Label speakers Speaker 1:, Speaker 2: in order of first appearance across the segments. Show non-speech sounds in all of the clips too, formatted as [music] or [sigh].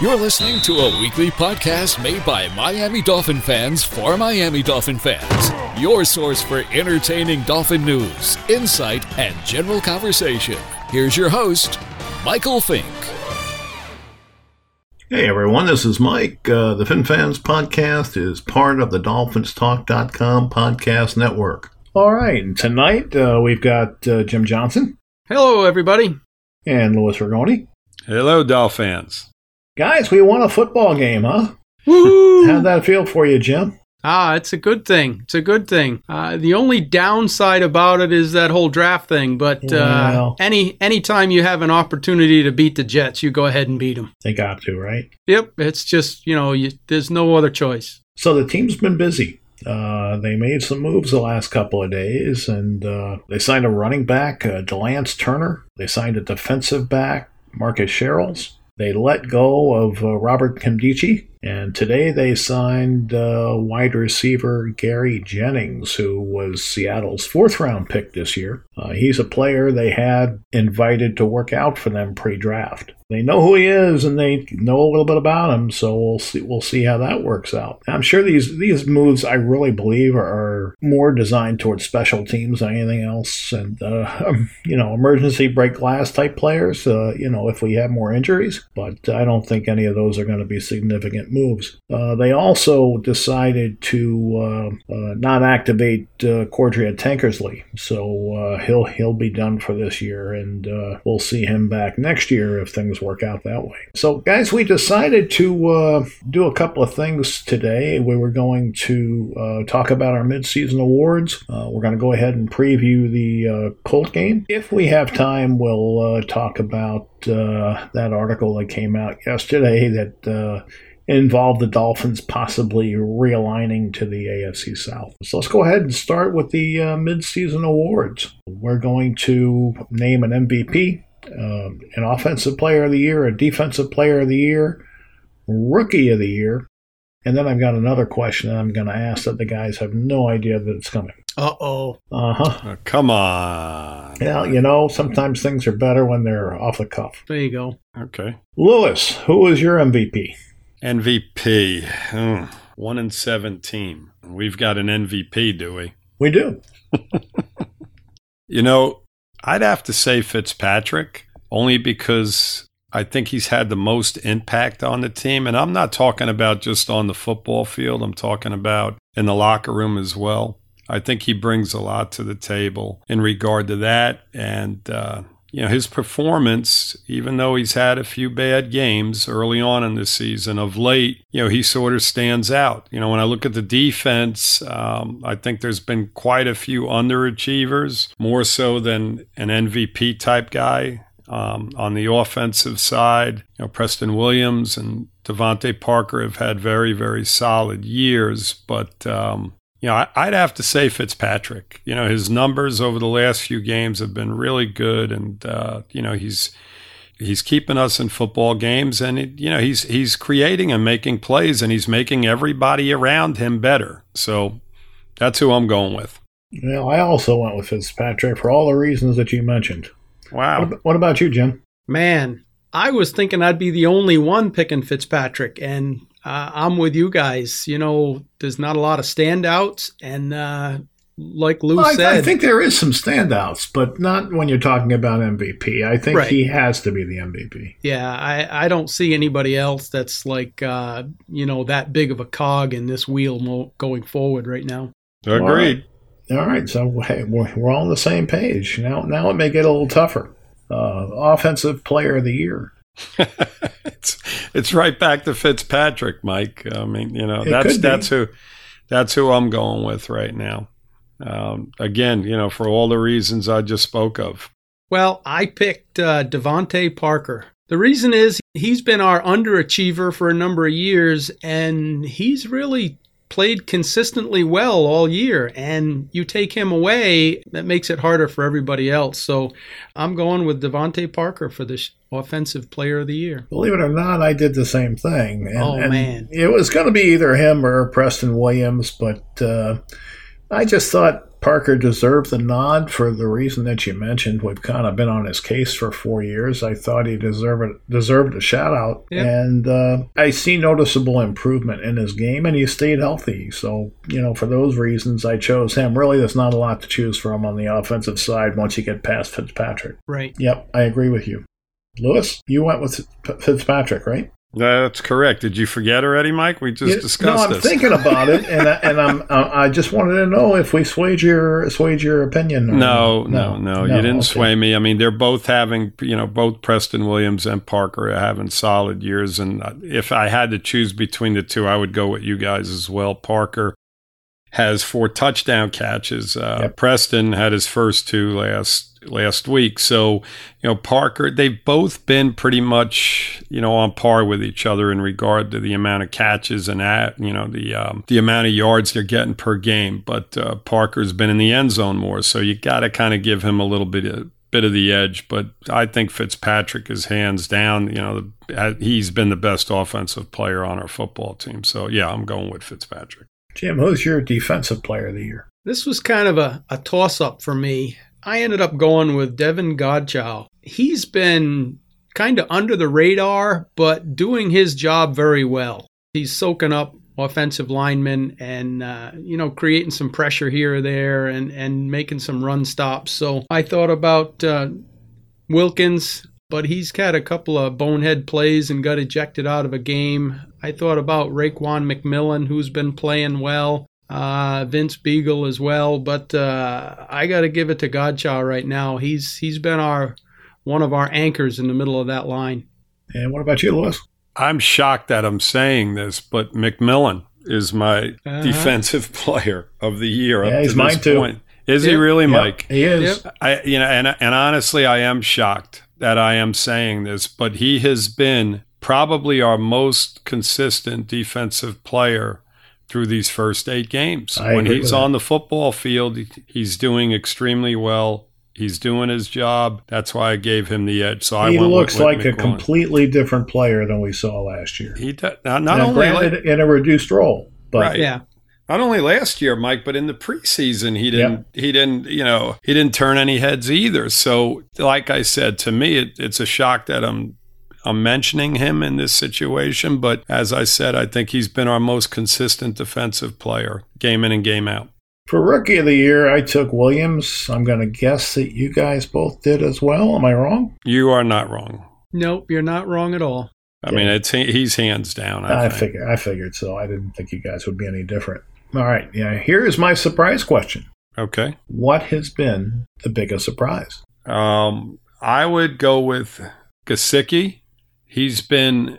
Speaker 1: You're listening to a weekly podcast made by Miami Dolphin fans for Miami Dolphin fans. Your source for entertaining Dolphin news, insight, and general conversation. Here's your host, Michael Fink.
Speaker 2: Hey everyone, this is Mike. Uh, the Fin Fans podcast is part of the DolphinsTalk.com podcast network. All right, and tonight uh, we've got uh, Jim Johnson
Speaker 3: Hello, everybody.
Speaker 2: and Louis Rigoni.
Speaker 4: Hello, Dolphins.
Speaker 2: Guys, we won a football game, huh?
Speaker 3: Woo!
Speaker 2: How'd that feel for you, Jim?
Speaker 3: Ah, it's a good thing. It's a good thing. Uh, the only downside about it is that whole draft thing. But uh,
Speaker 2: Well.
Speaker 3: any time you have an opportunity to beat the Jets, you go ahead and beat them.
Speaker 2: They got to, right?
Speaker 3: Yep, it's just you know you, there's no other choice.
Speaker 2: So the team's been busy. Uh, they made some moves the last couple of days, and uh, they signed a running back, uh, De'Lance Turner. They signed a defensive back, Marcus Sherels. They let go of uh, Robert Nkemdiche, and today they signed uh, wide receiver Gary Jennings, who was Seattle's fourth round pick this year. Uh, he's a player they had invited to work out for them pre-draft. They know who he is, and they know a little bit about him. So we'll see. We'll see how that works out. I'm sure these these moves, I really believe, are, more designed towards special teams than anything else, and uh, you know, emergency break glass type players. Uh, you know, if we have more injuries, but I don't think any of those are going to be significant moves. Uh, they also decided to uh, uh, not activate uh, Cordrea Tankersley, so uh, he'll he'll be done for this year, and we'll see him back next year if things work out that way. So, guys, we decided to do a couple of things today. We were going to talk about our midseason awards. Uh, we're going to go ahead and preview the uh, Colt game. If we have time, we'll uh, talk about uh, that article that came out yesterday that. Uh, involved the Dolphins possibly realigning to the AFC South. So let's go ahead and start with the uh, midseason awards. We're going to name an MVP, um, an offensive player of the year, a defensive player of the year, rookie of the year, and then I've got another question that I'm going to ask that the guys have no idea that it's coming.
Speaker 3: Uh oh.
Speaker 2: Uh huh.
Speaker 4: Oh, come on.
Speaker 2: Yeah, you know, sometimes things are better when they're off the cuff.
Speaker 3: There you go.
Speaker 4: Okay.
Speaker 2: Lewis, who was your MVP?
Speaker 4: MVP. Hmm. One in seven team. We've got an MVP, do we?
Speaker 2: We do. [laughs]
Speaker 4: You know, I'd have to say Fitzpatrick, only because I think he's had the most impact on the team. And I'm not talking about just on the football field, I'm talking about in the locker room as well. I think he brings a lot to the table in regard to that. And, uh, you know, his performance, even though he's had a few bad games early on in the season, of late, you know, he sort of stands out. You know, when I look at the defense, um, I think there's been quite a few underachievers, more so than an MVP type guy. Um, on the offensive side, you know, Preston Williams and DeVante Parker have had very, very solid years, but um, you know, I, I'd have to say Fitzpatrick. You know, his numbers over the last few games have been really good, and uh, you know he's he's keeping us in football games, and it, you know he's he's creating and making plays, and he's making everybody around him better. So that's who I'm going with.
Speaker 2: Well, I also went with Fitzpatrick for all the reasons that you mentioned.
Speaker 4: Wow.
Speaker 2: What, what about you, Jim?
Speaker 3: Man, I was thinking I'd be the only one picking Fitzpatrick, and uh, I'm with you guys. You know, there's not a lot of standouts, and uh, like Lou
Speaker 2: Well, I,
Speaker 3: said,
Speaker 2: I think there is some standouts, but not when you're talking about MVP. I think
Speaker 3: Right.
Speaker 2: he has to be the MVP.
Speaker 3: Yeah, I, I don't see anybody else that's like uh, you know that big of a cog in this wheel mo- going forward right now.
Speaker 4: Agreed.
Speaker 2: All right, so hey, we're, we're all on the same page. Now, now it may get a little tougher. Uh, offensive player of the year. [laughs]
Speaker 4: it's it's right back to Fitzpatrick, Mike. I mean, you know,
Speaker 2: It
Speaker 4: that's that's who that's who I'm going with right now. Um, again, you know, for all the reasons I just spoke of.
Speaker 3: Well, I picked uh, DeVante Parker. The reason is he's been our underachiever for a number of years, and he's really played consistently well all year. And you take him away, that makes it harder for everybody else. So I'm going with DeVante Parker for this offensive player of the year.
Speaker 2: Believe it or not, I did the same thing. And,
Speaker 3: Oh,
Speaker 2: and
Speaker 3: man.
Speaker 2: It was going to be either him or Preston Williams, but uh, I just thought Parker deserved the nod for the reason that you mentioned. We've kind of been on his case for four years. I thought he deserved deserved a shout out,
Speaker 3: Yep.
Speaker 2: and uh, I see noticeable improvement in his game, and he stayed healthy. So you know, for those reasons, I chose him. Really, there's not a lot to choose from on the offensive side once you get past Fitzpatrick.
Speaker 3: Right.
Speaker 2: Yep, I agree with you. Lewis, you went with Fitzpatrick, right?
Speaker 4: That's correct. Did you forget already, Mike? We just discussed
Speaker 2: no, I'm
Speaker 4: this.
Speaker 2: thinking about it, and I, and I'm [laughs] I I just wanted to know if we swayed your swayed your opinion. or-
Speaker 4: No, no, no, You didn't
Speaker 2: okay.
Speaker 4: sway me. I mean, they're both having, you know, both Preston Williams and Parker are having solid years. And if I had to choose between the two, I would go with you guys as well. Parker has four touchdown catches. Uh,
Speaker 2: Yep.
Speaker 4: Preston had his first two last last week. So, you know, Parker, they've both been pretty much, you know, on par with each other in regard to the amount of catches and at, you know, the um, the amount of yards they're getting per game. But uh, Parker's been in the end zone more, so you got to kind of give him a little bit of bit of the edge. But I think Fitzpatrick is hands down. You know, the, he's been the best offensive player on our football team. So yeah, I'm going with Fitzpatrick.
Speaker 2: Jim, who's your defensive player of the year?
Speaker 3: This was kind of a, a toss up for me. I ended up going with Davon Godchaux. He's been kind of under the radar, but doing his job very well. He's soaking up offensive linemen and uh, you know creating some pressure here or there and and making some run stops. So I thought about uh, Wilkins, but he's had a couple of bonehead plays and got ejected out of a game. I thought about Raekwon McMillan, who's been playing well. Uh, Vince Biegel as well, but uh, I got to give it to Godchaux right now. He's he's been our one of our anchors in the middle of that line.
Speaker 2: And what about you, Lewis?
Speaker 4: I'm shocked that I'm saying this, but McMillan is my
Speaker 3: Uh-huh.
Speaker 4: defensive [laughs] player of the year.
Speaker 2: Yeah,
Speaker 4: up
Speaker 2: he's
Speaker 4: to
Speaker 2: mine too.
Speaker 4: Point. Is he really,
Speaker 2: Yep,
Speaker 4: Mike?
Speaker 2: he is.
Speaker 3: Yep.
Speaker 4: I, you know, and and honestly, I am shocked that I am saying this, but he has been probably our most consistent defensive player through these first eight games.
Speaker 2: I
Speaker 4: when he's on the football field, he's doing extremely well. He's doing his job. That's why I gave him the edge. So
Speaker 2: he
Speaker 4: went
Speaker 2: looks
Speaker 4: with, with
Speaker 2: like a completely different player than we saw last year.
Speaker 4: He does, not, not
Speaker 2: Now,
Speaker 4: only like,
Speaker 2: in a reduced role, but
Speaker 4: Right.
Speaker 3: Yeah,
Speaker 4: not only last year, Mike, but in the preseason, he didn't, he didn't, you know, he didn't turn any heads either. So, like I said, to me, it, it's a shock that I'm, I'm mentioning him in this situation. But as I said, I think he's been our most consistent defensive player, game in and game out.
Speaker 2: for rookie of the year, I took Williams. I'm going to guess that you guys both did as well. Am I wrong?
Speaker 4: You are not wrong.
Speaker 3: nope, you're not wrong at all.
Speaker 4: I mean, it's he's hands down. I,
Speaker 2: I, figured. I figured so. I didn't think you guys would be any different. All right. Yeah. Here is my surprise question.
Speaker 4: Okay.
Speaker 2: What has been the biggest surprise?
Speaker 4: Um, I would go with Gesicki. He's been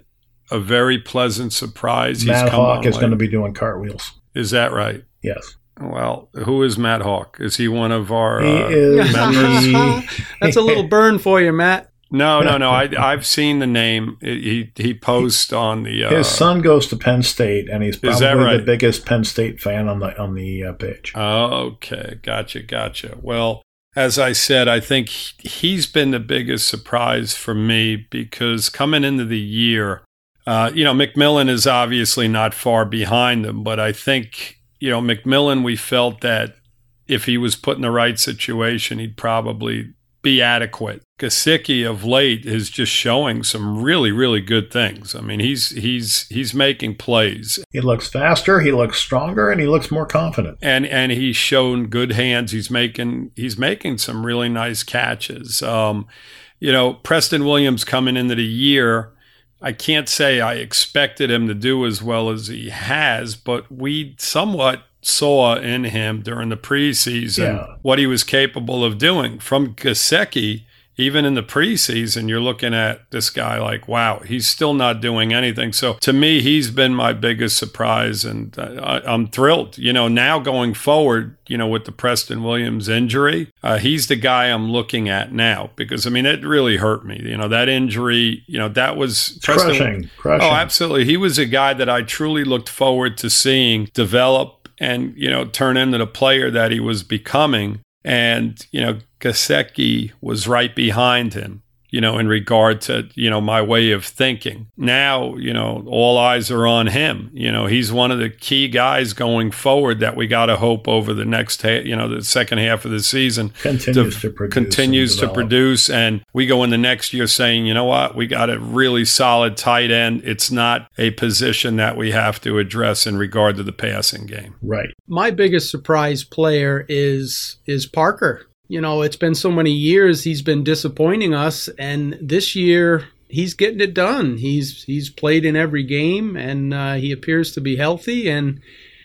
Speaker 4: a very pleasant surprise.
Speaker 2: Matt
Speaker 4: he's come
Speaker 2: Hawk
Speaker 4: on
Speaker 2: is
Speaker 4: late.
Speaker 2: going to be doing cartwheels.
Speaker 4: Is that right?
Speaker 2: Yes.
Speaker 4: Well, who is Matt Hawk? Is he one of our?
Speaker 2: He
Speaker 4: uh,
Speaker 2: is
Speaker 4: members?
Speaker 2: the- [laughs]
Speaker 3: That's a little burn for you, Matt.
Speaker 4: No, no, no. I, I've seen the name. He he posts on the. Uh,
Speaker 2: His son goes to Penn State, and he's
Speaker 4: Is that
Speaker 2: probably the biggest Penn State fan on the on the uh, page.
Speaker 4: Okay, gotcha, gotcha. Well, as I said, I think he- he's been the biggest surprise for me because coming into the year, uh, you know, McMillan is obviously not far behind them, but I think, you know, McMillan, we felt that if he was put in the right situation, he'd probably be adequate. Gesicki of late is just showing some really, really good things. I mean, he's he's he's making plays
Speaker 2: He looks faster, he looks stronger, and he looks more confident.
Speaker 4: and and he's shown good hands. He's making he's making some really nice catches. Um, you know, Preston Williams coming into the year, I can't say I expected him to do as well as he has, but we somewhat saw in him during the preseason
Speaker 2: Yeah.
Speaker 4: what he was capable of doing. From Gesicki, even in the preseason, you're looking at this guy like, wow, he's still not doing anything. So to me, he's been my biggest surprise, and I, I'm thrilled. You know, now going forward, you know, with the Preston Williams injury, uh, he's the guy I'm looking at now because I mean, it really hurt me. You know, that injury, you know, that was
Speaker 2: It's crushing, crushing.
Speaker 4: Oh, absolutely. He was a guy that I truly looked forward to seeing develop and, you know, turn into the player that he was becoming. And, you know, Gesicki was right behind him. you know, in regard to, you know, my way of thinking. Now, you know, all eyes are on him. You know, he's one of the key guys going forward that we got to hope over the next, ha- you know, the second half of the season
Speaker 2: continues to, to produce.
Speaker 4: Continues to produce. And we go in the next year saying, you know what, we got a really solid tight end. It's not a position that we have to address in regard to the passing game.
Speaker 2: Right.
Speaker 3: My biggest surprise player is is Parker you know, it's been so many years he's been disappointing us, and this year he's getting it done. He's he's played in every game, and uh, he appears to be healthy, and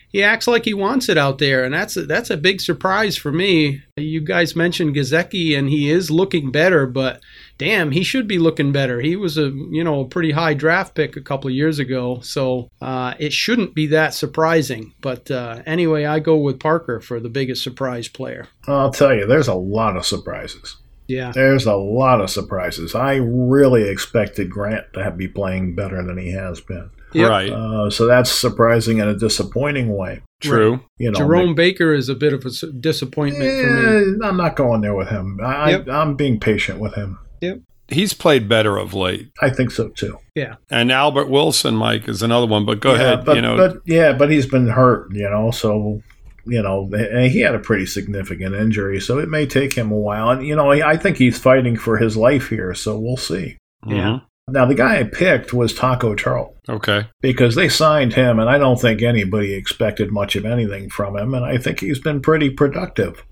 Speaker 3: he acts like he wants it out there, and that's a, that's a big surprise for me. You guys mentioned Gesicki, and he is looking better, but damn, he should be looking better. He was a you know a pretty high draft pick a couple of years ago, so uh, it shouldn't be that surprising. But uh, anyway, I go with Parker for the biggest surprise player.
Speaker 2: I'll tell you, there's a lot of surprises.
Speaker 3: Yeah,
Speaker 2: there's a lot of surprises. I really expected Grant to be playing better than he has been.
Speaker 4: Yep. Right.
Speaker 2: Uh, so that's surprising in a disappointing way.
Speaker 4: True. Right.
Speaker 3: You know, Jerome Baker is a bit of a disappointment eh, for me.
Speaker 2: I'm not going there with him. I, yep. I, I'm being patient with him.
Speaker 3: Yep.
Speaker 4: He's played better of late.
Speaker 2: I think so too.
Speaker 3: Yeah.
Speaker 4: And Albert Wilson, Mike, is another one. But go
Speaker 2: yeah,
Speaker 4: ahead.
Speaker 2: But,
Speaker 4: you know,
Speaker 2: but yeah, but he's been hurt. You know, so you know he had a pretty significant injury, so it may take him a while. And you know, I think he's fighting for his life here, so we'll see.
Speaker 3: Yeah. Mm-hmm.
Speaker 2: Now the guy I picked was Taco Charlton.
Speaker 4: Okay.
Speaker 2: Because they signed him, and I don't think anybody expected much of anything from him, and I think he's been pretty productive.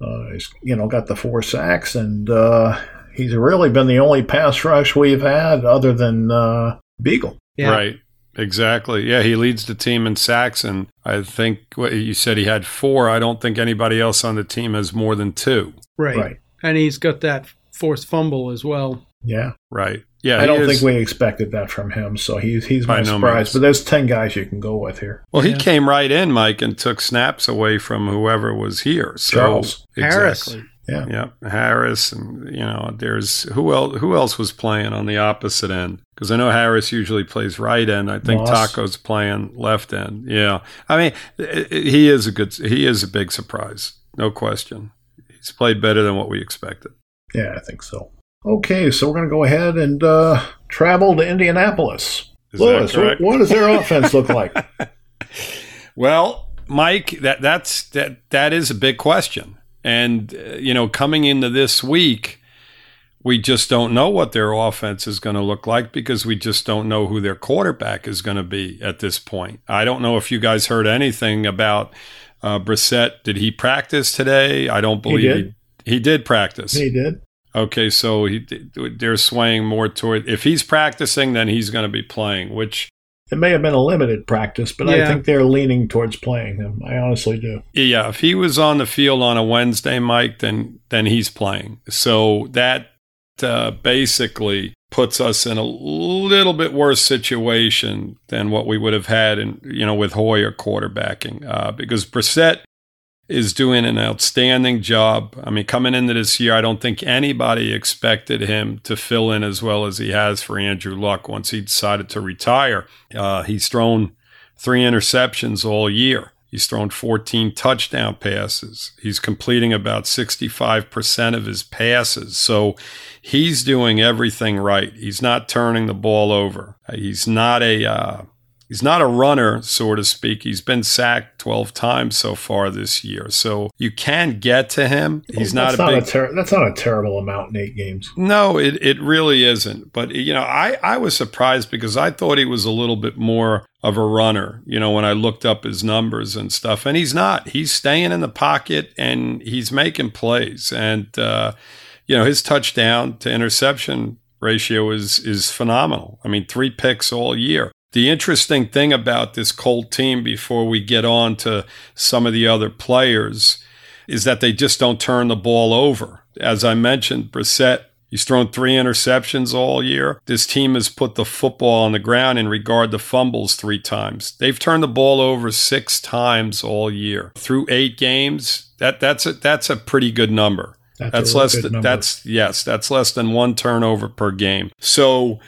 Speaker 2: Uh, he's you know got the four sacks and. Uh, he's really been the only pass rush we've had other than uh, Biegel.
Speaker 4: Yeah. Right. Exactly. Yeah, he leads the team in sacks, and I think what you said he had four. I don't think anybody else on the team has more than two.
Speaker 3: Right. Right. And he's got that forced fumble as well.
Speaker 2: Yeah.
Speaker 4: Right. Yeah.
Speaker 2: I don't is, think we expected that from him, so he's he's my surprise. but there's ten guys you can go with here.
Speaker 4: Well, he yeah. came right in, Mike, and took snaps away from whoever was here. So,
Speaker 2: Charles
Speaker 3: exactly. Harris.
Speaker 2: Yeah.
Speaker 4: Yeah. Harris and you know, there's who else who else was playing on the opposite end? Because I know Harris usually plays right end. I think Moss. Taco's playing left end. Yeah. I mean, he is a good he is a big surprise. No question. He's played better than what we expected.
Speaker 2: Yeah, I think so. Okay, so we're going to go ahead and uh, travel to Indianapolis.
Speaker 4: Is Louis,
Speaker 2: what, what does their offense look like? [laughs]
Speaker 4: Well, Mike, that that's that that is a big question. And, uh, you know, coming into this week, we just don't know what their offense is going to look like because we just don't know who their quarterback is going to be at this point. I don't know if you guys heard anything about uh, Brissett. Did he practice today? I don't believe
Speaker 2: he did.
Speaker 4: He, he did practice.
Speaker 2: He did.
Speaker 4: Okay, so he, they're swaying more toward if he's practicing, then he's going to be playing, which
Speaker 2: it may have been a limited practice, but yeah. I think they're leaning towards playing him. I honestly do.
Speaker 4: Yeah, if he was on the field on a Wednesday, Mike, then then he's playing. So that uh, basically puts us in a little bit worse situation than what we would have had in you know with Hoyer quarterbacking uh, because Brissett is doing an outstanding job. I mean, coming into this year, I don't think anybody expected him to fill in as well as he has for Andrew Luck once he decided to retire. Uh, he's thrown three interceptions all year. He's thrown 14 touchdown passes. He's completing about 65% of his passes. So he's doing everything right. He's not turning the ball over. He's not a uh, He's not a runner, so to speak. He's been sacked 12 times so far this year. So you can get to him. He's
Speaker 2: well,
Speaker 4: not a big.
Speaker 2: a ter- that's not a terrible amount in eight games.
Speaker 4: No, it, it really isn't. But, you know, I, I was surprised because I thought he was a little bit more of a runner, you know, when I looked up his numbers and stuff. And he's not. He's staying in the pocket and he's making plays. And, uh, you know, his touchdown to interception ratio is is phenomenal. I mean, three picks all year. The interesting thing about this Colt team before we get on to some of the other players is that they just don't turn the ball over. As I mentioned, Brissett, he's thrown three interceptions all year. This team has put the football on the ground in regard to fumbles three times. They've turned the ball over six times all year. Through eight games, that, that's, a, that's a pretty good number. That's, that's less than, that's yes, that's less than one turnover per game. So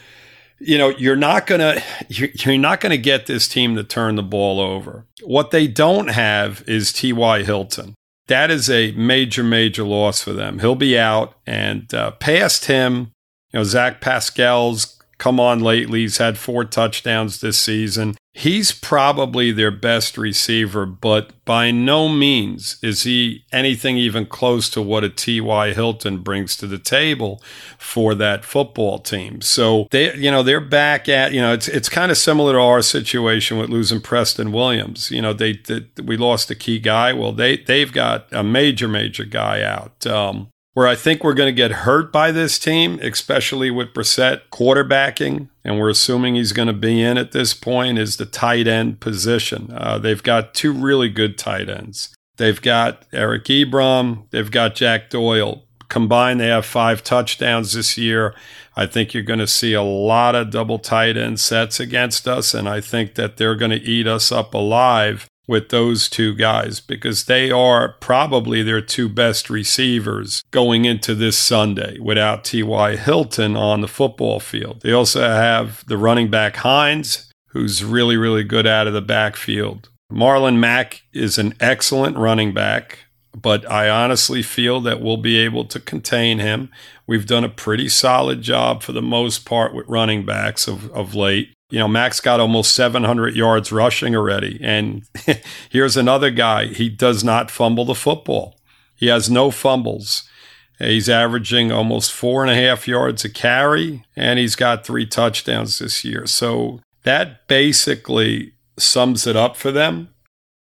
Speaker 4: you know you're not gonna you're not gonna get this team to turn the ball over. What they don't have is T.Y. Hilton. That is a major major loss for them. He'll be out and uh, past him You know, Zach Pascal's come on lately. He's had four touchdowns this season. He's probably their best receiver, but by no means is he anything even close to what a T.Y. Hilton brings to the table for that football team. So they, you know, they're back at, you know, it's it's kind of similar to our situation with losing Preston Williams. You know, they, they we lost a key guy. Well, they they've got a major major guy out. Um, where I think we're going to get hurt by this team, especially with Brissett quarterbacking, and we're assuming he's going to be in at this point, is the tight end position. Uh, they've got two really good tight ends. They've got Eric Ebron, they've got Jack Doyle. Combined, they have five touchdowns this year. I think you're going to see a lot of double tight end sets against us, and I think that they're going to eat us up alive with those two guys because they are probably their two best receivers going into this Sunday without T.Y. Hilton on the football field. They also have the running back Hines, who's really, really good out of the backfield. Marlon Mack is an excellent running back, but I honestly feel that we'll be able to contain him. We've done a pretty solid job for the most part with running backs of, of late you know, Mack's got almost 700 yards rushing already. And [laughs] here's another guy. He does not fumble the football. He has no fumbles. He's averaging almost four and a half yards a carry, and he's got three touchdowns this year. So that basically sums it up for them.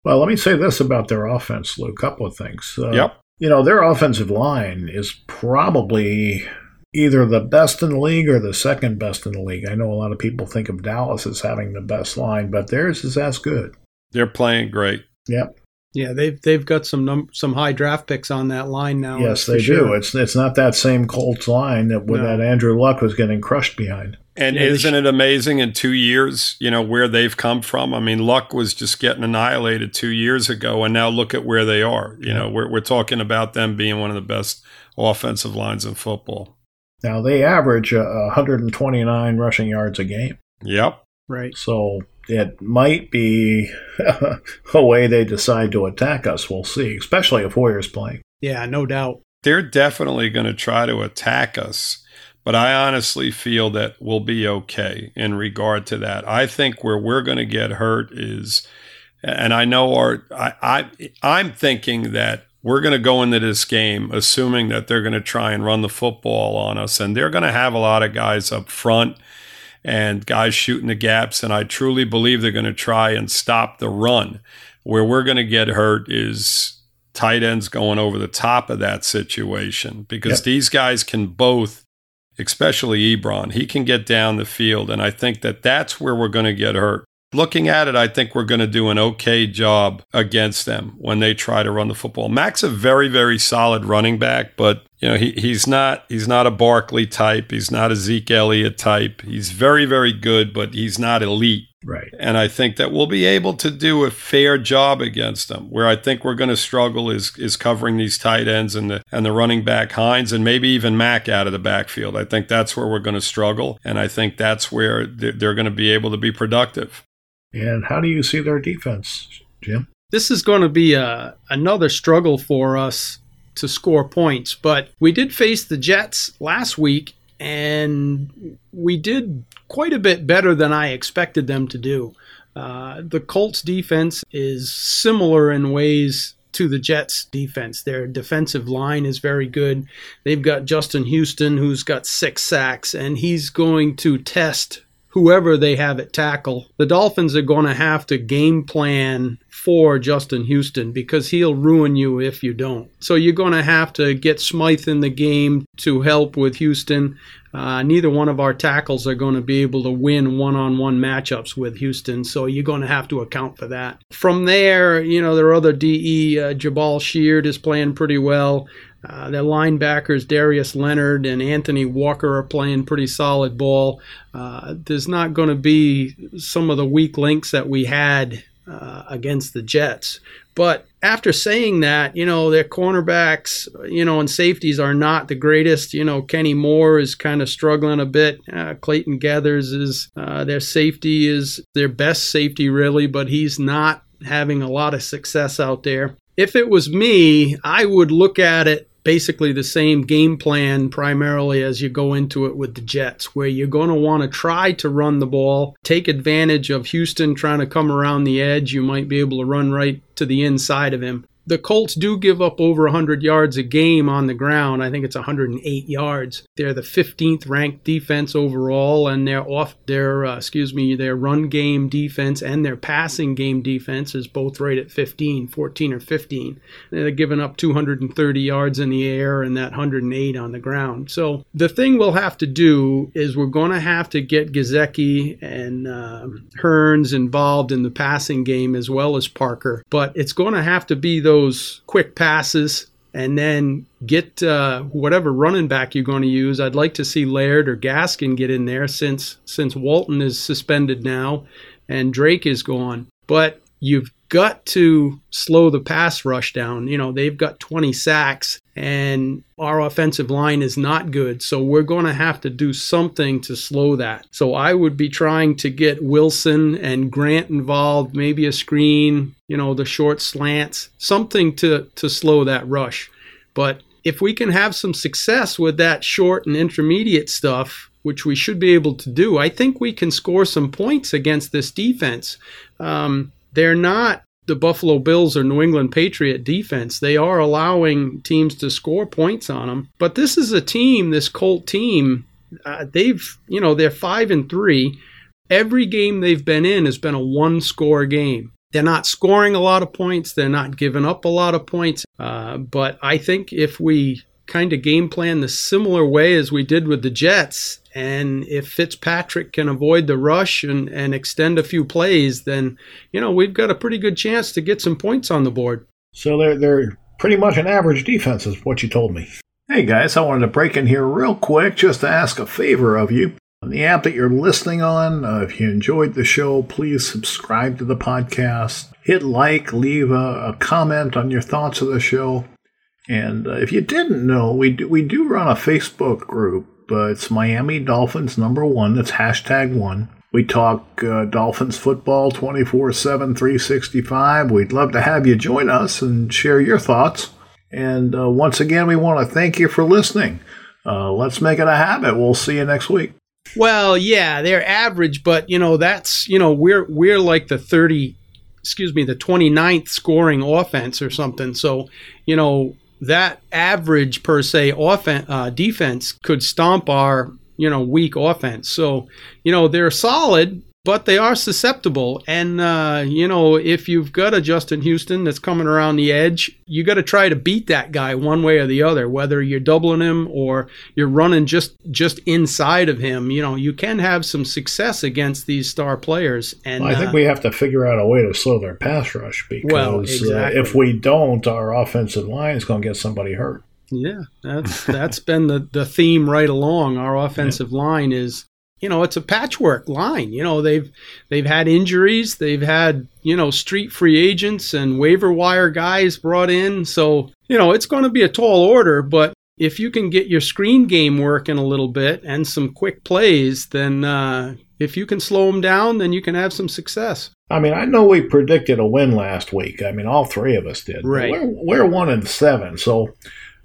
Speaker 2: Well, let me say this about their offense, Lou. A couple of things.
Speaker 4: Uh, yep.
Speaker 2: You know, their offensive line is probably either the best in the league or the second best in the league. I know a lot of people think of Dallas as having the best line, but theirs is as good.
Speaker 4: They're playing great.
Speaker 2: Yep.
Speaker 3: Yeah, they've they've got some num- some high draft picks on that line now.
Speaker 2: Yes, they
Speaker 3: sure.
Speaker 2: do. It's it's not that same Colts line that no. that Andrew Luck was getting crushed behind.
Speaker 4: And yeah, isn't it amazing in two years, you know, where they've come from? I mean, Luck was just getting annihilated two years ago, and now look at where they are. You know, we're we're talking about them being one of the best offensive lines in football.
Speaker 2: Now they average uh, 129 rushing yards a game.
Speaker 4: Yep.
Speaker 3: Right.
Speaker 2: So it might be [laughs] a way they decide to attack us. We'll see, especially if Hoyer's playing.
Speaker 3: Yeah, no doubt.
Speaker 4: They're definitely going to try to attack us, but I honestly feel that we'll be okay in regard to that. I think where we're going to get hurt is, and I know our, I, I I'm thinking that we're going to go into this game assuming that they're going to try and run the football on us, and they're going to have a lot of guys up front and guys shooting the gaps. And I truly believe they're going to try and stop the run. Where we're going to get hurt is tight ends going over the top of that situation because yep. these guys can both, especially Ebron, he can get down the field. And I think that that's where we're going to get hurt looking at it, I think we're going to do an okay job against them when they try to run the football. Mack's a very, very solid running back, but you know he, he's not he's not a Barkley type. He's not a Zeke Elliott type. He's very, very good, but he's not elite.
Speaker 2: Right.
Speaker 4: And I think that we'll be able to do a fair job against them. Where I think we're going to struggle is is covering these tight ends and the and the running back Hines and maybe even Mack out of the backfield. I think that's where we're going to struggle, and I think that's where they're going to be able to be productive.
Speaker 2: And how do you see their defense, Jim?
Speaker 3: This is going to be a, uh, another struggle for us to score points, but we did face the Jets last week, and we did quite a bit better than I expected them to do. Uh, the Colts defense is similar in ways to the Jets defense. Their defensive line is very good. They've got Justin Houston, who's got six sacks, and he's going to test whoever they have at tackle. The Dolphins are going to have to game plan for Justin Houston because he'll ruin you if you don't. So you're going to have to get Smythe in the game to help with Houston. Uh, neither one of our tackles are going to be able to win one on one matchups with Houston, so you're going to have to account for that. From there, you know, there are other DE. Uh, Jabaal Sheard is playing pretty well. Uh, their linebackers, Darius Leonard and Anthony Walker, are playing pretty solid ball. Uh, there's not going to be some of the weak links that we had uh, against the Jets. But after saying that, you know, their cornerbacks, you know, and safeties are not the greatest. You know, Kenny Moore is kind of struggling a bit. Uh, Clayton Geathers is uh, their safety is their best safety, really, but he's not having a lot of success out there. If it was me, I would look at it basically the same game plan primarily as you go into it with the Jets, where you're going to want to try to run the ball, take advantage of Houston trying to come around the edge. You might be able to run right to the inside of him the Colts do give up over 100 yards a game on the ground. I think it's 108 yards. They're the 15th ranked defense overall, and their off their uh, excuse me their run game defense and their passing game defense is both right at 15, 14 or 15. They're giving up 230 yards in the air and that 108 on the ground. So the thing we'll have to do is we're going to have to get Gesicki and uh, Hurns involved in the passing game as well as Parker, but it's going to have to be the those quick passes and then get uh, whatever running back you're going to use. I'd like to see Laird or Gaskin get in there since since Walton is suspended now and Drake is gone. But you've got to slow the pass rush down. You know, they've got 20 sacks and our offensive line is not good. So we're going to have to do something to slow that. So I would be trying to get Wilson and Grant involved, maybe a screen, you know, the short slants, something to to slow that rush. But if we can have some success with that short and intermediate stuff, which we should be able to do, I think we can score some points against this defense. Um, they're not the Buffalo Bills or New England Patriot defense. They are allowing teams to score points on them. But this is a team, this Colt team, uh, they've, you know, they're 5 and 3. Every game they've been in has been a one score game. They're not scoring a lot of points. They're not giving up a lot of points. Uh, but I think if we kind of game plan the similar way as we did with the Jets, and if Fitzpatrick can avoid the rush and, and extend a few plays, then, you know, we've got a pretty good chance to get some points on the board.
Speaker 2: So they're, they're pretty much an average defense, is what you told me. Hey guys, I wanted to break in here real quick just to ask a favor of you. On the app that you're listening on, uh, if you enjoyed the show, please subscribe to the podcast. Hit like, leave a, a comment on your thoughts of the show. And uh, if you didn't know, we do, we do run a Facebook group uh, it's Miami Dolphins number one. That's hashtag one. We talk uh, Dolphins football 24 7, 365. We'd love to have you join us and share your thoughts. And uh, once again, we want to thank you for listening. Uh, let's make it a habit. We'll see you next week.
Speaker 3: Well, yeah, they're average, but you know that's you know we're we're like the 30 excuse me, the 29th scoring offense or something. So, you know, that average per se offense uh, defense could stomp our you know weak offense. So you know they're solid, but they are susceptible. And, uh, you know, if you've got a Justin Houston that's coming around the edge, you got to try to beat that guy one way or the other, whether you're doubling him or you're running just, just inside of him. You know, you can have some success against these star players. And
Speaker 2: well, I think uh, we have to figure out a way to slow their pass rush because well, exactly. uh, if we don't, our offensive line is going to get somebody hurt.
Speaker 3: Yeah, that's that's been the, the theme right along. Our offensive yeah. line is you know it's a patchwork line. You know they've they've had injuries they've had you know street free agents and waiver wire guys brought in. So you know it's going to be a tall order but if you can get your screen game working a little bit and some quick plays then uh, if you can slow them down then you can have some success.
Speaker 2: I mean i know we predicted a win last week. I mean all three of us did
Speaker 3: right.
Speaker 2: we're, we're one and seven. So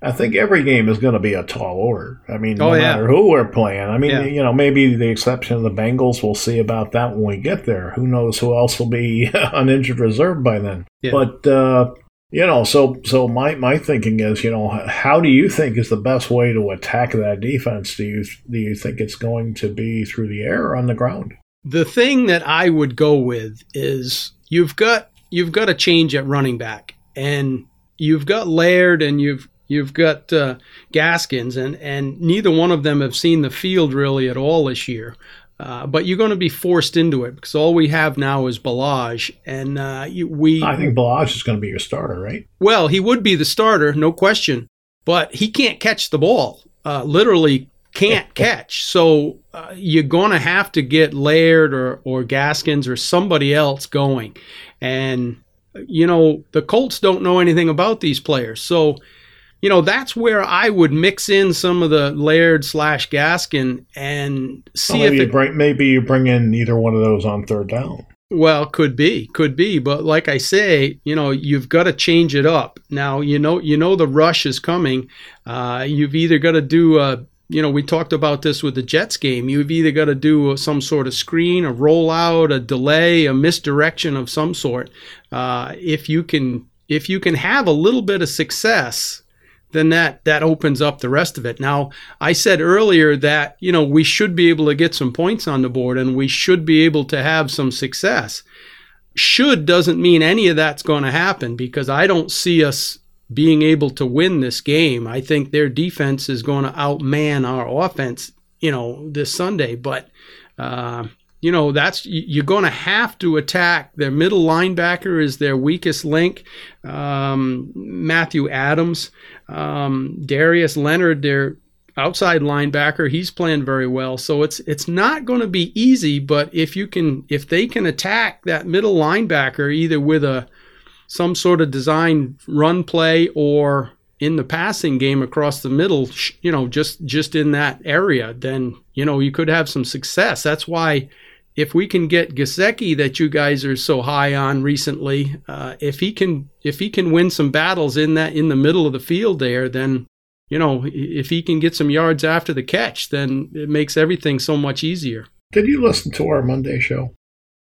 Speaker 2: I think every game is going to be a tall order. I mean, no oh, yeah. matter who we're playing. I mean, yeah. you know, maybe the exception of the Bengals. We'll see about that when we get there. Who knows who else will be [laughs] on injured reserve by then? Yeah. But uh, you know, so so my my thinking is, you know, how do you think is the best way to attack that defense? Do you do you think it's going to be through the air or on the ground?
Speaker 3: The thing that I would go with is you've got you've got a change at running back, and you've got Laird, and you've You've got uh, Gaskins, and, and neither one of them have seen the field really at all this year. Uh, but you're going to be forced into it because all we have now is Ballage, and uh, we.
Speaker 2: I think Ballage is going to be your starter, right?
Speaker 3: Well, he would be the starter, no question, but he can't catch the ball. Uh, literally can't [laughs] catch. So uh, you're going to have to get Laird or or Gaskins or somebody else going, and you know the Colts don't know anything about these players, so you know, that's where I would mix in some of the Laird slash Gaskin and see well,
Speaker 2: maybe
Speaker 3: if
Speaker 2: it, you bring, maybe you bring in either one of those on third down.
Speaker 3: Well, could be, could be, but like I say, you know, you've got to change it up. Now, you know, you know the rush is coming. Uh, you've either got to do a, you know, we talked about this with the Jets game. You've either got to do some sort of screen, a rollout, a delay, a misdirection of some sort. Uh, if you can, if you can have a little bit of success then that that opens up the rest of it. Now, I said earlier that, you know, we should be able to get some points on the board and we should be able to have some success. Should doesn't mean any of that's going to happen because I don't see us being able to win this game. I think their defense is going to outman our offense, you know, this Sunday, but uh, you know that's you're going to have to attack their middle linebacker is their weakest link. Um, matthew adams um, darius leonard their outside linebacker he's playing very well. So it's it's not going to be easy but if you can if they can attack that middle linebacker either with a some sort of design run play or in the passing game across the middle you know just just in that area then you know you could have some success. That's why if we can get Gesicki that you guys are so high on recently, uh, if he can if he can win some battles in that in the middle of the field there, then you know if he can get some yards after the catch, then it makes everything so much easier.
Speaker 2: Did you listen to our Monday show?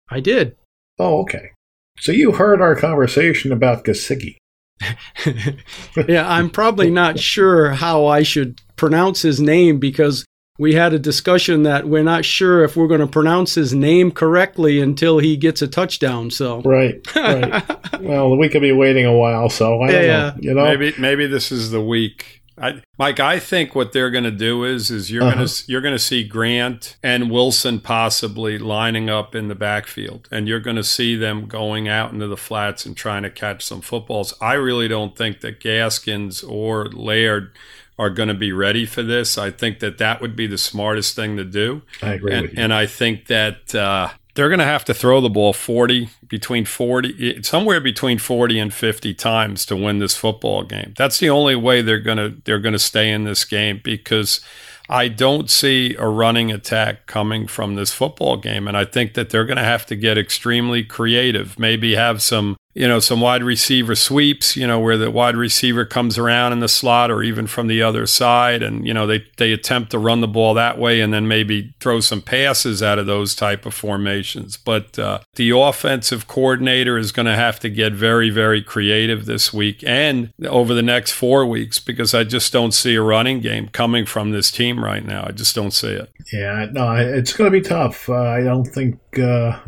Speaker 3: I did.
Speaker 2: Oh, okay. So you heard our conversation about Gesicki. [laughs]
Speaker 3: yeah, I'm probably not sure how I should pronounce his name because we had a discussion that we're not sure if we're going to pronounce his name correctly until he gets a touchdown. So [laughs]
Speaker 2: right, right. well, we could be waiting a while, so I don't yeah. know. You know,
Speaker 4: maybe maybe this is the week. I, Mike, I think what they're going to do is is you're uh-huh. going to you're going to see Grant and Wilson possibly lining up in the backfield, and you're going to see them going out into the flats and trying to catch some footballs. I really don't think that Gaskins or Laird are going to be ready for this. I think that that would be the smartest thing to do.
Speaker 2: I agree.
Speaker 4: And, and I think that uh, they're going to have to throw the ball 40, between 40, somewhere between 40 and 50 times to win this football game. That's the only way they're going to they're going to stay in this game because I don't see a running attack coming from this football game. And I think that they're going to have to get extremely creative, maybe have some you know, some wide receiver sweeps, you know, where the wide receiver comes around in the slot or even from the other side. And, you know, they, they attempt to run the ball that way and then maybe throw some passes out of those type of formations. But uh, the offensive coordinator is going to have to get very, very creative this week and over the next four weeks because I just don't see a running game coming from this team right now. I just don't see it.
Speaker 2: Yeah, no, it's going to be tough. Uh, I don't think uh,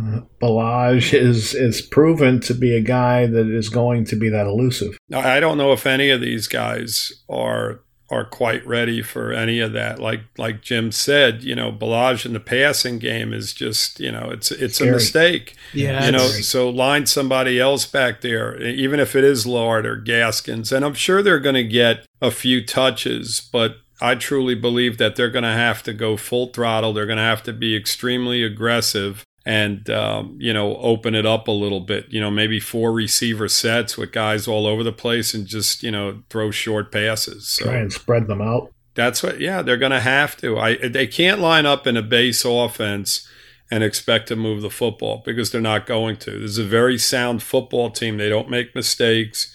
Speaker 2: Ballage is is proven to be a guy that is going to be that elusive.
Speaker 4: I don't know if any of these guys are are quite ready for any of that. Like like Jim said, you know, Ballage in the passing game is just you know it's it's Scary. a mistake.
Speaker 3: Yeah,
Speaker 4: you know, so line somebody else back there, even if it is Laird or Gaskins, and I'm sure they're going to get a few touches, but I truly believe that they're going to have to go full throttle. They're going to have to be extremely aggressive and um, you know open it up a little bit. You know, maybe four receiver sets with guys all over the place and just you know throw short passes.
Speaker 2: So Try and spread them out.
Speaker 4: That's what. Yeah, they're going to have to. I they can't line up in a base offense and expect to move the football because they're not going to. This is a very sound football team. They don't make mistakes.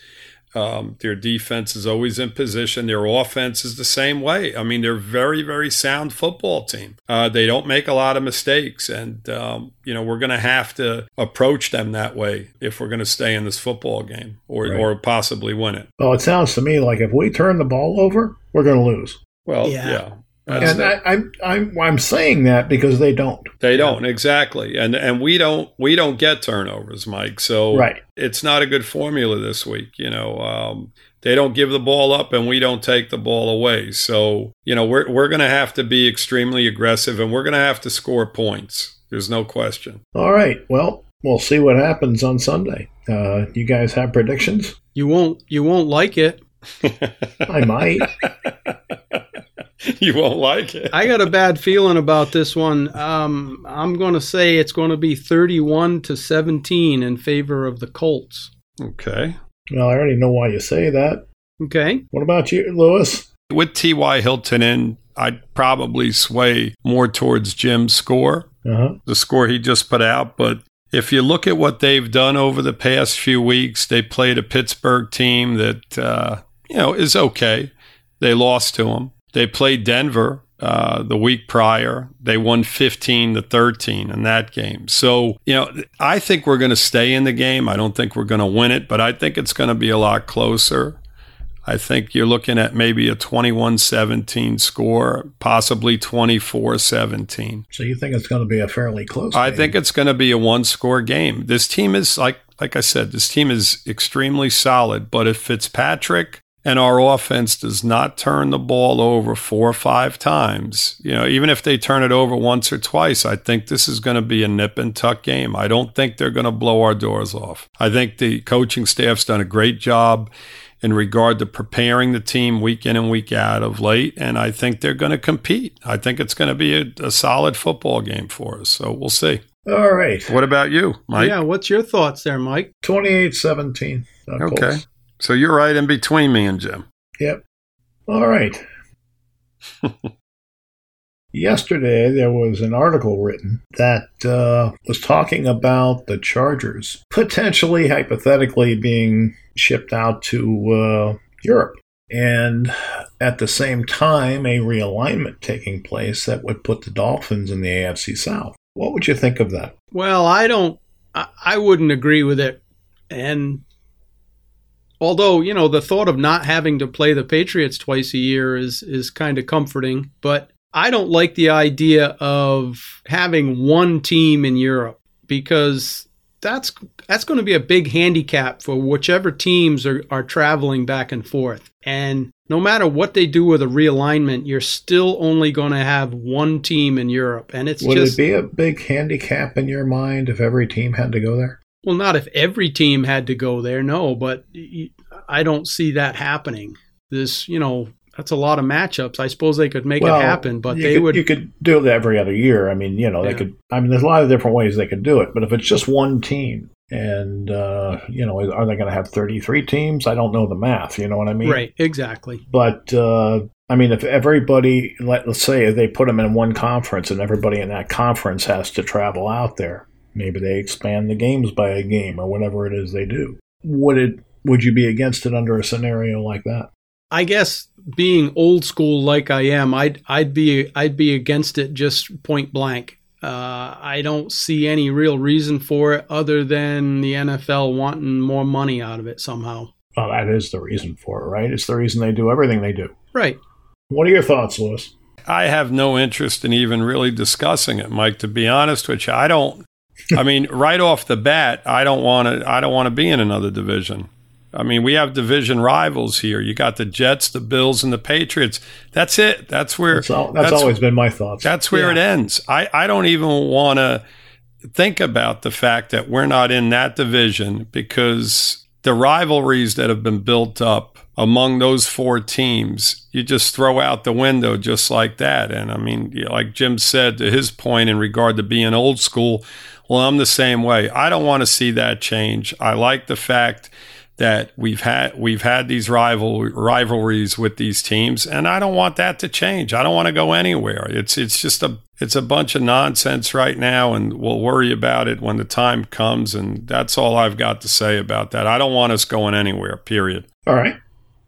Speaker 4: Um, their defense is always in position. Their offense is the same way. I mean, they're very, very sound football team. Uh, they don't make a lot of mistakes, and um, you know we're going to have to approach them that way if we're going to stay in this football game or right. or possibly win it.
Speaker 2: Well, it sounds to me like if we turn the ball over, we're going to lose.
Speaker 4: Well, yeah. yeah.
Speaker 2: That's and I, I'm I'm I'm saying that because they don't.
Speaker 4: They don't exactly, and and we don't we don't get turnovers, Mike. So
Speaker 2: right.
Speaker 4: it's not a good formula this week. You know, um, they don't give the ball up, and we don't take the ball away. So you know, we're we're going to have to be extremely aggressive, and we're going to have to score points. There's no question.
Speaker 2: All right. Well, we'll see what happens on Sunday. Uh, you guys have predictions?
Speaker 3: You won't. You won't like it. [laughs]
Speaker 2: I might. [laughs] [laughs]
Speaker 4: you won't like it.
Speaker 3: I got a bad feeling about this one. Um, I'm going to say it's going to be 31 to 17 in favor of the Colts.
Speaker 4: Okay.
Speaker 2: Well, I already know why you say that.
Speaker 3: Okay.
Speaker 2: What about you, Lewis?
Speaker 4: With T.Y. Hilton in, I'd probably sway more towards Jim's score, uh-huh. the score he just put out. But if you look at what they've done over the past few weeks, they played a Pittsburgh team that uh, you know is okay. They lost to them. They played Denver uh, the week prior. They won 15 to 13 in that game. So, you know, I think we're going to stay in the game. I don't think we're going to win it, but I think it's going to be a lot closer. I think you're looking at maybe a 21 17 score, possibly 24 17.
Speaker 2: So you think it's going to be a fairly close
Speaker 4: I
Speaker 2: game?
Speaker 4: think it's going to be a one score game. This team is like like I said, this team is extremely solid, but if Fitzpatrick and our offense does not turn the ball over four or five times, you know, even if they turn it over once or twice, I think this is going to be a nip and tuck game. I don't think they're going to blow our doors off. I think the coaching staff's done a great job in regard to preparing the team week in and week out of late, and I think they're going to compete. I think it's going to be a, a solid football game for us. So we'll see.
Speaker 2: All right.
Speaker 4: What about you, Mike?
Speaker 3: Yeah, what's your thoughts there, Mike?
Speaker 2: 28 17.
Speaker 4: Okay. So you're right in between me and Jim.
Speaker 2: Yep. All right. [laughs] Yesterday, there was an article written that uh, was talking about the Chargers potentially, hypothetically, being shipped out to uh, Europe. And at the same time, a realignment taking place that would put the Dolphins in the AFC South. What would you think of that?
Speaker 3: Well, I don't, I, I wouldn't agree with it. And although, you know, the thought of not having to play the Patriots twice a year is, is kind of comforting, but I don't like the idea of having one team in Europe because that's that's going to be a big handicap for whichever teams are, are traveling back and forth. And no matter what they do with a realignment, you're still only going to have one team in Europe. And it's
Speaker 2: Would
Speaker 3: just
Speaker 2: it be a big handicap in your mind if every team had to go there?
Speaker 3: Well, not if every team had to go there, no, but I don't see that happening. This, you know, that's a lot of matchups. I suppose they could make
Speaker 2: Well,
Speaker 3: it happen, but they
Speaker 2: could,
Speaker 3: would.
Speaker 2: You could do it every other year. I mean, you know, they
Speaker 3: Yeah.
Speaker 2: could. I mean, there's a lot of different ways they could do it. But if it's just one team, and uh, you know, are they going to have 33 teams? I don't know the math. You know what I mean?
Speaker 3: right, exactly.
Speaker 2: But uh, I mean, if everybody, let, let's say, they put them in one conference, and everybody in that conference has to travel out there, maybe they expand the games by a game or whatever it is they do. Would it? Would you be against it under a scenario like that?
Speaker 3: I guess being old school like I am, I'd I'd be I'd be against it just point blank. Uh, I don't see any real reason for it other than the NFL wanting more money out of it somehow.
Speaker 2: Well, that is the reason for it, right? It's the reason they do everything they do.
Speaker 3: Right.
Speaker 2: What are your thoughts, Lewis?
Speaker 4: I have no interest in even really discussing it, Mike. To be honest with you, I don't. I mean, right off the bat, I don't want to. I don't want to be in another division. I mean, we have division rivals here. You got the Jets, the Bills, and the Patriots. That's it. That's where.
Speaker 2: That's, all, that's, always been my thoughts.
Speaker 4: That's where it ends. I, I don't even want to think about the fact that we're not in that division because the rivalries that have been built up among those four teams, you just throw out the window just like that. And I mean, like Jim said to his point in regard to being old school, well, I'm the same way. I don't want to see that change. I like the fact that we've had we've had these rival rivalries with these teams and I don't want that to change. I don't want to go anywhere. It's it's just a it's a bunch of nonsense right now and we'll worry about it when the time comes and that's all I've got to say about that. I don't want us going anywhere, period.
Speaker 2: All right.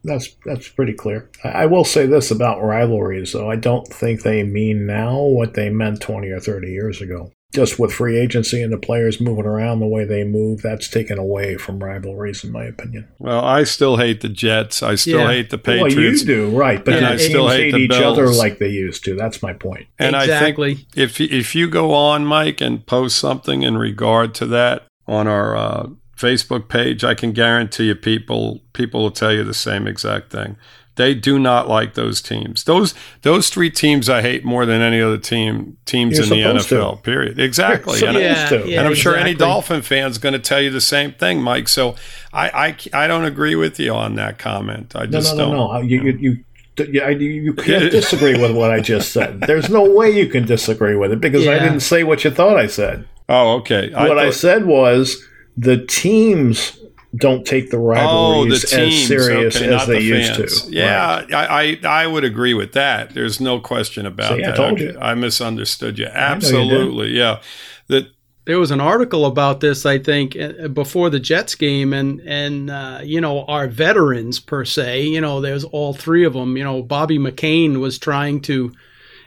Speaker 2: That's that's pretty clear. I, will say this about rivalries, though. I don't think they mean now what they meant 20 or 30 years ago. Just with free agency and the players moving around the way they move, that's taken away from rivalries, in my opinion.
Speaker 4: Well, I still hate the Jets. I still
Speaker 3: Yeah.
Speaker 4: hate the Patriots.
Speaker 2: Well, you do, right. But
Speaker 3: And I
Speaker 4: still hate the
Speaker 2: each other like they used to. That's my point.
Speaker 4: And
Speaker 3: exactly.
Speaker 4: I think if if you go on, Mike, and post something in regard to that on our uh, Facebook page, I can guarantee you people people will tell you the same exact thing. They do not like those teams. Those those three teams I hate more than any other team teams
Speaker 2: You're
Speaker 4: in the
Speaker 2: supposed to.
Speaker 4: NFL. Period. Exactly. And I-
Speaker 3: yeah,
Speaker 2: supposed to.
Speaker 3: yeah,
Speaker 4: and I'm sure any. Dolphin fan is going to tell you the same thing, Mike. So I, I, I don't agree with you on that comment. I
Speaker 2: No,
Speaker 4: just
Speaker 2: no, no,
Speaker 4: don't.
Speaker 2: no. You, you, you, you, you can't [laughs] disagree with what I just said. There's no way you can disagree with it because I didn't say what you thought I said.
Speaker 4: Oh, okay.
Speaker 2: what I
Speaker 4: thought-
Speaker 2: said was the teams don't take the
Speaker 4: Oh,
Speaker 2: rivalries
Speaker 4: the teams,
Speaker 2: as serious
Speaker 4: okay,
Speaker 2: as they
Speaker 4: the
Speaker 2: used
Speaker 4: fans.
Speaker 2: to.
Speaker 4: Yeah,
Speaker 2: Right.
Speaker 4: I, I I would agree with that. There's no question about
Speaker 2: See, I
Speaker 4: that.
Speaker 2: told
Speaker 4: Okay,
Speaker 2: you.
Speaker 4: I misunderstood you.
Speaker 2: know you.
Speaker 4: Absolutely, yeah. The
Speaker 3: there was an article about this, I think, uh, before the Jets game, and and uh, you know our veterans per se, you know, there's all three of them. You know, Bobby McCain was trying to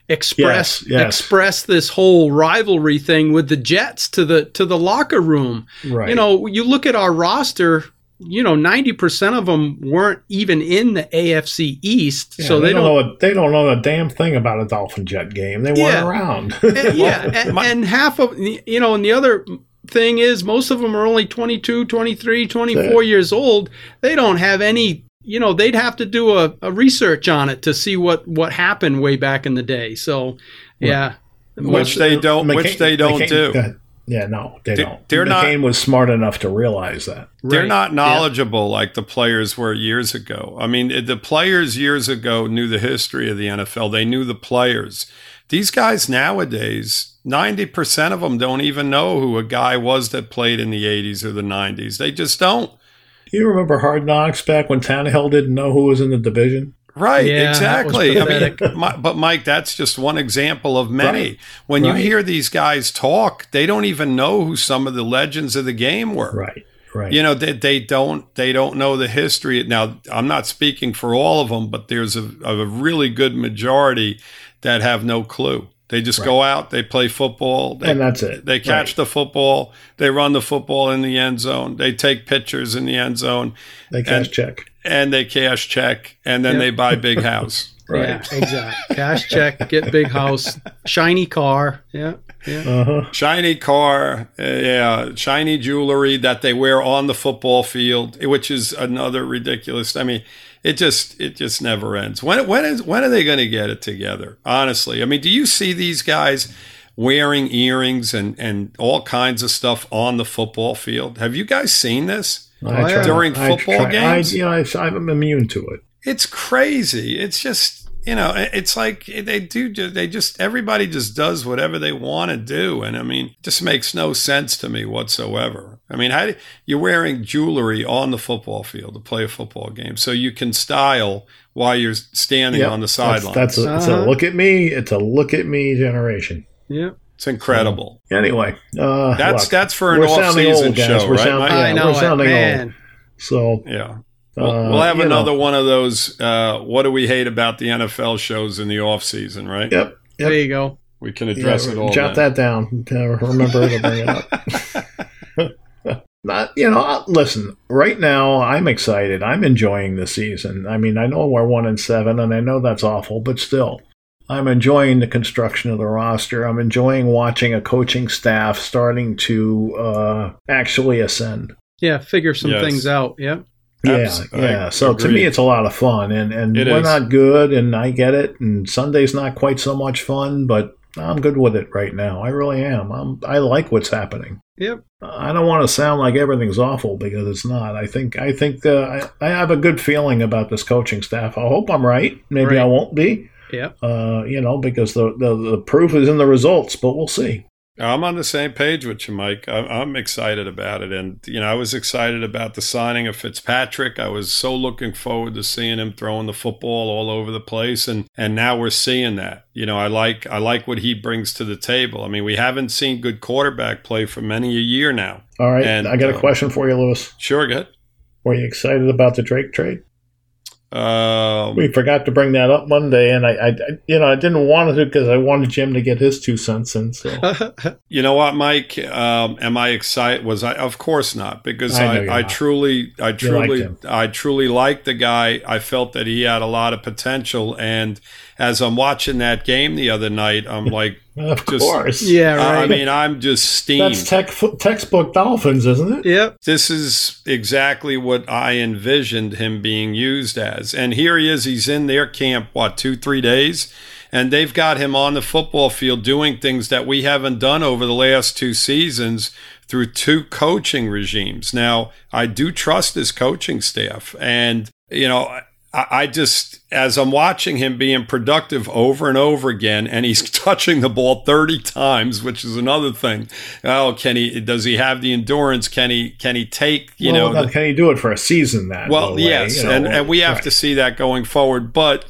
Speaker 3: express
Speaker 2: Yes, yes.
Speaker 3: express this whole rivalry thing with the Jets to the to the locker room.
Speaker 2: Right.
Speaker 3: You know, you look at our roster. You know, ninety percent of them weren't even in the AFC East,
Speaker 2: Yeah,
Speaker 3: so
Speaker 2: they,
Speaker 3: they,
Speaker 2: don't,
Speaker 3: don't
Speaker 2: know. A, they don't know a damn thing about a Dolphin Jet game. They weren't around. [laughs]
Speaker 3: and, yeah, [laughs] and, and half of you know, and the other thing is most of them are only 22, 23, 24 years old. They don't have any, you know, they'd have to do a, a research on it to see what what happened way back in the day. So, yeah.
Speaker 4: Which they don't- which they don't
Speaker 2: McCain-
Speaker 4: do.
Speaker 2: go. Yeah, no, they
Speaker 4: They-
Speaker 2: don't.
Speaker 4: they're not-
Speaker 2: McCain was smart enough to realize that.
Speaker 4: They're
Speaker 3: Right.
Speaker 4: not
Speaker 3: Yeah.
Speaker 4: knowledgeable like the players were years ago. I mean, the players years ago knew the history of the NFL. They knew the players. These guys nowadays, 90% of them don't even know who a guy was that played in the 80s or the 90s. They just don't.
Speaker 2: You remember Hard Knocks back when Tannehill didn't know who was in the division?
Speaker 4: Right,
Speaker 3: Yeah,
Speaker 4: exactly. I mean, [laughs] my, but Mike, that's just one example of many.
Speaker 2: Right.
Speaker 4: When you hear these guys talk, they don't even know who some of the legends of the game were.
Speaker 2: Right, right.
Speaker 4: You know, they, they don't they don't know the history. Now, I'm not speaking for all of them, but there's a, a really good majority that have no clue. They just go out, they play football, they,
Speaker 2: and that's it.
Speaker 4: they catch
Speaker 2: Right.
Speaker 4: the football, they run the football in the end zone, they take pictures in the end zone,
Speaker 2: They cash
Speaker 4: and-
Speaker 2: check.
Speaker 4: and they cash check, and then
Speaker 3: Yeah.
Speaker 4: they buy big [laughs] house.
Speaker 2: Right.
Speaker 3: Yeah, exactly. Cash check, get big house, shiny car. Yeah, yeah.
Speaker 2: Uh huh.
Speaker 4: shiny car, uh, yeah, shiny jewelry that they wear on the football field, which is another ridiculous. I mean, it just it just never ends. When when is when are they going to get it together? Honestly, I mean, do you see these guys wearing earrings and and all kinds of stuff on the football field? Have you guys seen this? During
Speaker 2: I
Speaker 4: football games?
Speaker 2: I, you know, I, I'm immune to it.
Speaker 4: It's crazy. It's just you know, it's like they do. They just everybody just does whatever they want to do, and I mean, it just makes no sense to me whatsoever. I mean, how do, you're wearing jewelry on the football field to play a football game, so you can style while you're standing
Speaker 2: Yep.
Speaker 4: on the
Speaker 2: That's,
Speaker 4: sidelines.
Speaker 2: that's a, it's a
Speaker 3: Uh-huh.
Speaker 2: look at me. It's a look at me generation.
Speaker 3: yeah.
Speaker 4: it's incredible.
Speaker 2: Anyway, uh,
Speaker 4: That's
Speaker 2: look,
Speaker 4: that's for an
Speaker 2: we're
Speaker 4: off-season
Speaker 2: old, guys.
Speaker 4: show,
Speaker 2: We're
Speaker 4: right?
Speaker 2: sound- Yeah,
Speaker 3: I know
Speaker 2: we're
Speaker 3: it,
Speaker 2: sounding
Speaker 3: man.
Speaker 2: old. So
Speaker 4: Yeah. We'll,
Speaker 2: uh,
Speaker 4: we'll have
Speaker 2: you know,
Speaker 4: another one of those. Uh, what do we hate about the NFL shows in the off season? Right?
Speaker 2: Yep.
Speaker 3: There you go.
Speaker 4: We can address
Speaker 2: yeah,
Speaker 4: it all.
Speaker 2: Jot
Speaker 4: then.
Speaker 2: that down. Uh, remember to bring it up. [laughs] Not, you know, uh, listen. Right now, I'm excited. I'm enjoying the season. I mean, I know we're one and seven, and I know that's awful, but still, I'm enjoying the construction of the roster. I'm enjoying watching a coaching staff starting to uh, actually ascend.
Speaker 3: Yeah, figure some
Speaker 4: Yes.
Speaker 3: things out. Yeah.
Speaker 2: Yeah,
Speaker 4: I
Speaker 2: yeah. So to me, it's a lot of fun, and and
Speaker 4: It
Speaker 2: we're
Speaker 4: is.
Speaker 2: not good, and I get it. And Sunday's not quite so much fun, but I'm good with it right now. I really am. I'm. I like what's happening.
Speaker 3: Yep.
Speaker 2: I don't want to sound like everything's awful because it's not. I think I think uh, I, I have a good feeling about this coaching staff. I hope I'm right. Maybe
Speaker 3: Right.
Speaker 2: I won't be.
Speaker 3: Yep.
Speaker 2: Uh, you know, because the, the the proof is in the results, but we'll see.
Speaker 4: I'm on the same page with you, Mike. I'm, I'm excited about it, and you know, I was excited about the signing of Fitzpatrick. I was so looking forward to seeing him throwing the football all over the place, and and now we're seeing that. You know, I like I like what he brings to the table. I mean, we haven't seen good quarterback play for many a year now.
Speaker 2: All right,
Speaker 4: And,
Speaker 2: I got a
Speaker 4: uh,
Speaker 2: question for you, Lewis.
Speaker 4: Sure, good.
Speaker 2: Were you excited about the Drake trade?
Speaker 4: Um,
Speaker 2: We forgot to bring that up Monday, and I, I you know, I didn't want to because I wanted Jim to get his two cents in. So [laughs]
Speaker 4: You know what, Mike? Um, am I excited? Was I? Of course not, because
Speaker 2: I
Speaker 4: I, I, truly, I truly. I truly liked the guy. I felt that he had a lot of potential, and as I'm watching that game the other night, I'm [laughs] like,
Speaker 2: of
Speaker 4: Just-
Speaker 2: course,
Speaker 3: Yeah.
Speaker 4: I- I mean, I'm just steamed.
Speaker 2: that's tech, textbook Dolphins, isn't it?
Speaker 3: yep.
Speaker 4: this is exactly what I envisioned him being used as. And here he is. He's in their camp, what, two, three days? And they've got him on the football field doing things that we haven't done over the last two seasons through two coaching regimes. Now, I do trust his coaching staff. And, you know, I, just, as I'm watching him being productive over and over again, and he's [laughs] touching the ball 30 times, which is another thing. Oh, can he, does he have the endurance? Can he, can he take, you
Speaker 2: well,
Speaker 4: know, the-
Speaker 2: can he do it for a season? That
Speaker 4: well,
Speaker 2: way,
Speaker 4: yes,
Speaker 2: you know,
Speaker 4: and, and we have
Speaker 2: right.
Speaker 4: to see that going forward. But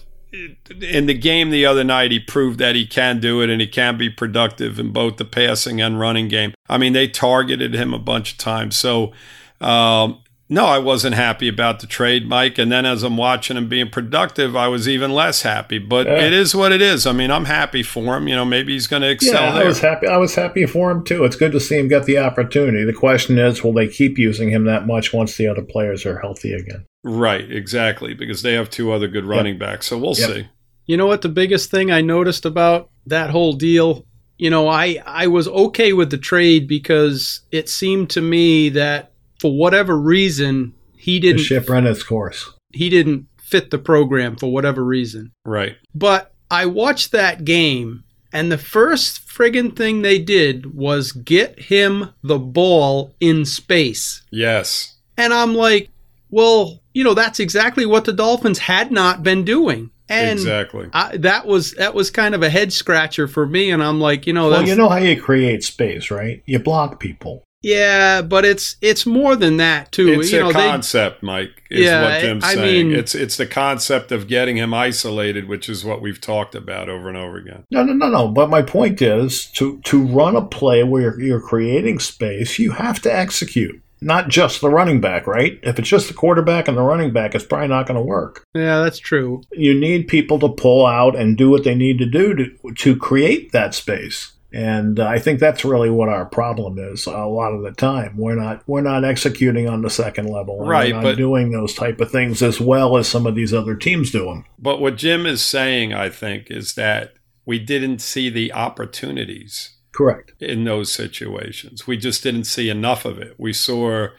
Speaker 4: in the game the other night, he proved that he can do it and he can be productive in both the passing and running game. I mean, they targeted him a bunch of times. So, um, no, I wasn't happy about the trade, Mike. And then as I'm watching him being productive, I was even less happy. But yeah. it is what it is. I mean, I'm happy for him. You know, maybe he's going to excel.
Speaker 2: Yeah,
Speaker 4: there.
Speaker 2: I was happy. I was happy for him too. It's good to see him get the opportunity. The question is, will they keep using him that much once the other players are healthy again?
Speaker 4: Right, exactly, because they have two other good running yep. backs. So we'll yep. see.
Speaker 3: You know what? The biggest thing I noticed about that whole deal you know, I I was okay with the trade because it seemed to me that for whatever reason he didn't
Speaker 2: the ship ran its course.
Speaker 3: He didn't fit the program for whatever reason.
Speaker 4: Right.
Speaker 3: But I watched that game and the first friggin' thing they did was get him the ball in space.
Speaker 4: Yes.
Speaker 3: And I'm like, well, you know, that's exactly what the Dolphins had not been doing. And
Speaker 4: exactly.
Speaker 3: I, that was that was kind of a head scratcher for me, and I'm like, you know,
Speaker 2: well, you know how you create space, right? You block people.
Speaker 3: Yeah, but it's it's more than that too.
Speaker 4: It's
Speaker 3: you
Speaker 4: a
Speaker 3: know,
Speaker 4: concept, they, Mike. Is yeah, what Jim's I saying. Mean, it's it's the concept of getting him isolated, which is what we've talked about over and over again.
Speaker 2: No, no, no, no. But my point is to to run a play where you're, you're creating space, you have to execute. Not just the running back, right? If it's just the quarterback and the running back, it's probably not going to work.
Speaker 3: Yeah, that's true.
Speaker 2: You need people to pull out and do what they need to do to to create that space. And uh, I think that's really what our problem is a lot of the time. We're not we're not executing on the second level.
Speaker 4: Right,
Speaker 2: we're
Speaker 4: not but,
Speaker 2: doing those type of things as well as some of these other teams do them.
Speaker 4: But what Jim is saying, I think, is that we didn't see the opportunities.
Speaker 2: Correct.
Speaker 4: In those situations. We just didn't see enough of it. We saw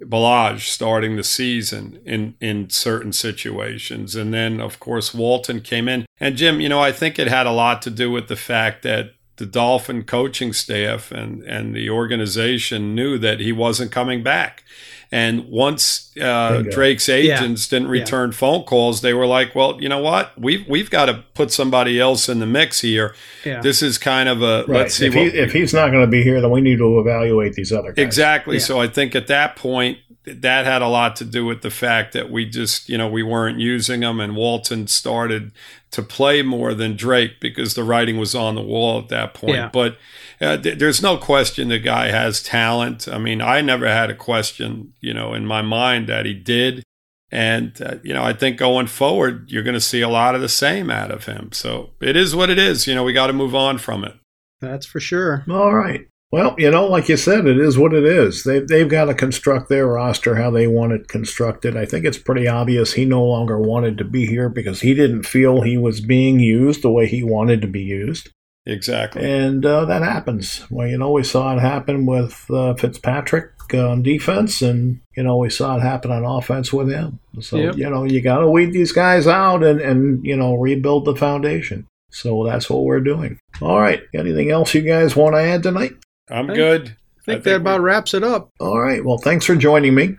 Speaker 4: Ballage starting the season in in certain situations, and then of course Walton came in. And Jim, you know, I think it had a lot to do with the fact that the Dolphin coaching staff and, and the organization knew that he wasn't coming back. And once uh, Drake's agents yeah. didn't return yeah. phone calls, they were like, "Well, you know what? We've we've got to put somebody else in the mix here. Yeah. This is kind of a right. let's see
Speaker 2: if, he, if he's not going to be here, then we need to evaluate these other guys."
Speaker 4: Exactly. So I think at that point, that had a lot to do with the fact that we just, you know, we weren't using them, and Walton started to play more than Drake because the writing was on the wall at that point. Yeah. But uh, th- there's no question the guy has talent. I mean, I never had a question, you know, in my mind that he did. And, uh, you know, I think going forward, you're going to see a lot of the same out of him. So it is what it is. You know, we got to move on from it.
Speaker 3: That's for sure.
Speaker 2: All right. Well, you know, like you said, it is what it is. They, they've got to construct their roster how they want it constructed. I think it's pretty obvious he no longer wanted to be here because he didn't feel he was being used the way he wanted to be used.
Speaker 4: Exactly.
Speaker 2: And uh, that happens. Well, you know, we saw it happen with uh, Fitzpatrick on defense, and, you know, we saw it happen on offense with him. So, yep. you know, you got to weed these guys out and, and, you know, rebuild the foundation. So that's what we're doing. All right. Anything else you guys want to add tonight?
Speaker 4: I'm good. I
Speaker 3: think, I think that about wraps it up.
Speaker 2: All right. Well, thanks for joining me.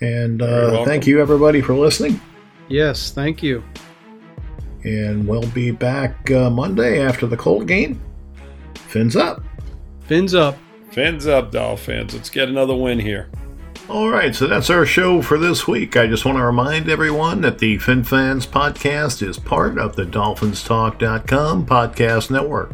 Speaker 2: And uh, thank you, everybody, for listening.
Speaker 3: Yes, thank you.
Speaker 2: And we'll be back uh, Monday after the Colts game. Fins up.
Speaker 3: Fins up.
Speaker 4: Fins up, Dolphins. Let's get another win here.
Speaker 2: All right, so that's our show for this week. I just want to remind everyone that the FinFans podcast is part of the DolphinsTalk.com podcast network.